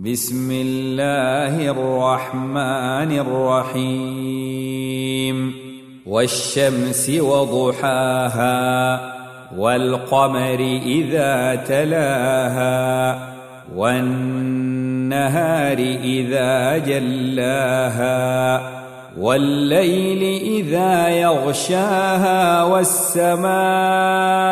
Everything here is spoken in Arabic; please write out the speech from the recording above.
بسم الله الرحمن الرحيم. والشمس وضحاها والقمر إذا تلاها والنهار إذا جلاها والليل إذا يغشاها والسماء